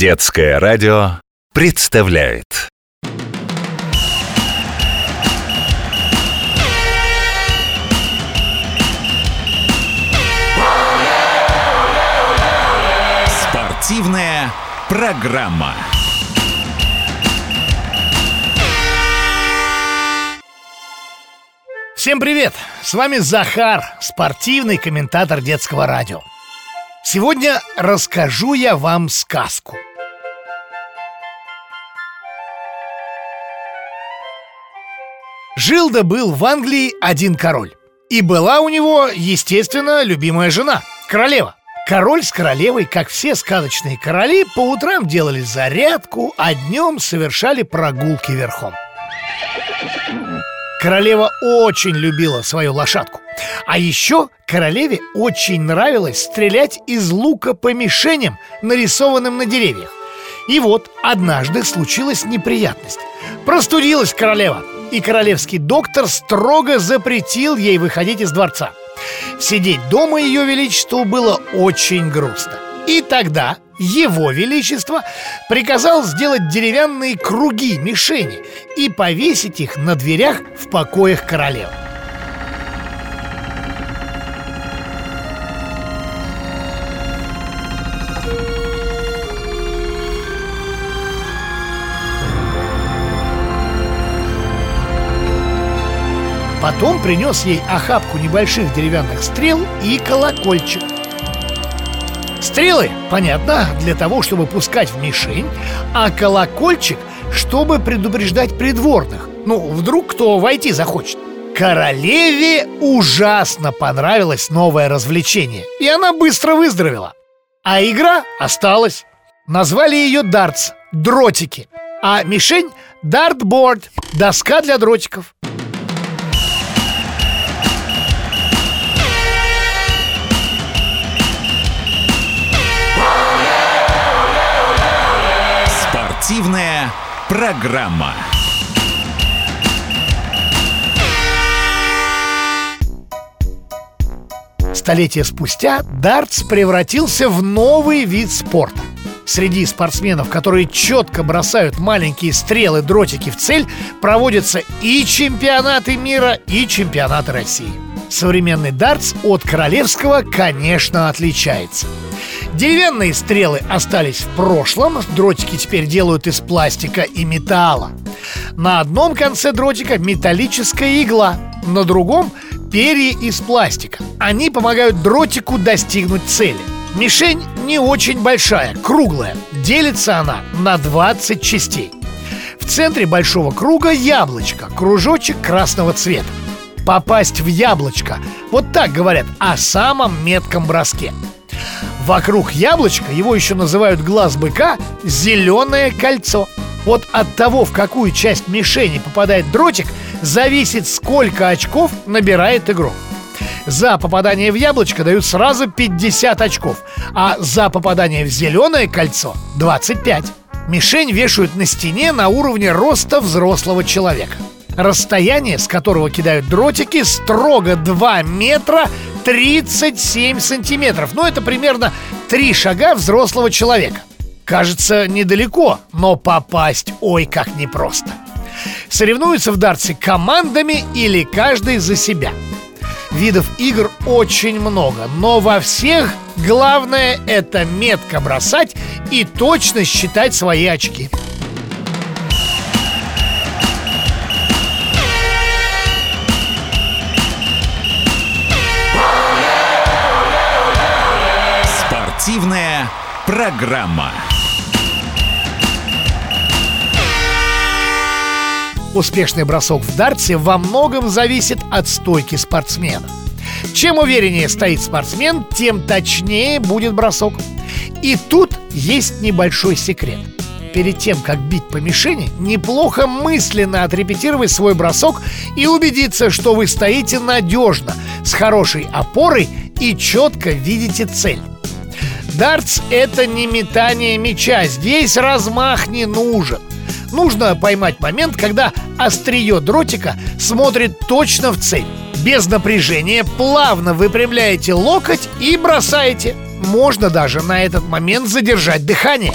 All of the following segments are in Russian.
Детское радио представляет Спортивная программа. Всем привет! С вами Захар, спортивный комментатор детского радио. Сегодня расскажу я вам сказку. Жил да был в Англии один король. И была у него, естественно, любимая жена, королева. Король с королевой, как все сказочные короли, по утрам делали зарядку, а днем совершали прогулки верхом. Королева очень любила свою лошадку. А еще королеве очень нравилось стрелять из лука по мишеням, нарисованным на деревьях. И вот однажды случилась неприятность. Простудилась королева, и королевский доктор строго запретил ей выходить из дворца. Сидеть дома ее величеству было очень грустно. И тогда его Величество приказал сделать деревянные круги мишени и повесить их на дверях в покоях королевы. Потом принес ей охапку небольших деревянных стрел и колокольчик. Стрелы, понятно, для того, чтобы пускать в мишень, а колокольчик, чтобы предупреждать придворных. Ну, вдруг кто войти захочет. Королеве ужасно понравилось новое развлечение, и она быстро выздоровела. А игра осталась. Назвали ее дартс – дротики, а мишень – дартборд – доска для дротиков. Спортивная программа. Столетия спустя дартс превратился в новый вид спорта. Среди спортсменов, которые четко бросают маленькие стрелы, дротики в цель, проводятся и чемпионаты мира, и чемпионаты России. Современный дартс от королевского, конечно, отличается. Деревянные стрелы остались в прошлом, дротики теперь делают из пластика и металла. На одном конце дротика металлическая игла, на другом перья из пластика. Они помогают дротику достигнуть цели. Мишень не очень большая, круглая. Делится она на 20 частей. В центре большого круга яблочко, кружочек красного цвета. Попасть в яблочко, вот так говорят о самом метком броске. Вокруг яблочка, его еще называют глаз быка, зеленое кольцо. Вот от того, в какую часть мишени попадает дротик, зависит, сколько очков набирает игрок. За попадание в яблочко дают сразу 50 очков, а за попадание в зеленое кольцо 25. Мишень вешают на стене на уровне роста взрослого человека. Расстояние, с которого кидают дротики, строго 2 метра 37 сантиметров. Ну, это примерно 3 шага взрослого человека. Кажется, недалеко, но попасть ой как непросто. Соревнуются в дартсе командами или каждый за себя. Видов игр очень много, но во всех главное это метко бросать и точно считать свои очки. Спортивная программа. Успешный бросок в дартсе во многом зависит от стойки спортсмена. Чем увереннее стоит спортсмен, тем точнее будет бросок. И тут есть небольшой секрет. Перед тем, как бить по мишени, неплохо мысленно отрепетировать свой бросок и убедиться, что вы стоите надежно, с хорошей опорой и четко видите цель. Дартс — это не метание мяча, здесь размах не нужен. Нужно поймать момент, когда острие дротика смотрит точно в цель. Без напряжения плавно выпрямляете локоть и бросаете. Можно даже на этот момент задержать дыхание.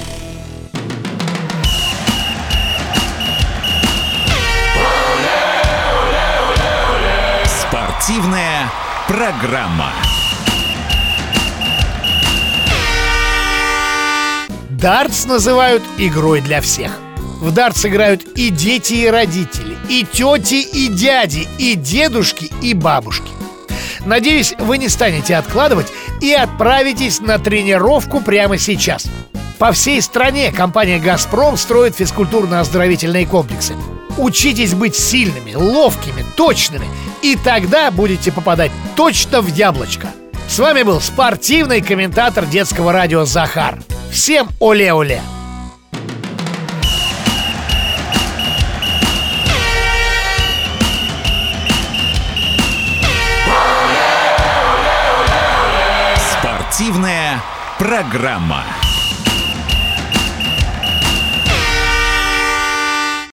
Спортивная программа. Дартс называют игрой для всех. В дартс играют и дети, и родители, и тети, и дяди, и дедушки, и бабушки. Надеюсь, вы не станете откладывать и отправитесь на тренировку прямо сейчас. По всей стране компания «Газпром» строит физкультурно-оздоровительные комплексы. Учитесь быть сильными, ловкими, точными, и тогда будете попадать точно в яблочко. С вами был спортивный комментатор детского радио Захар. Всем оле-оле! Спортивная программа.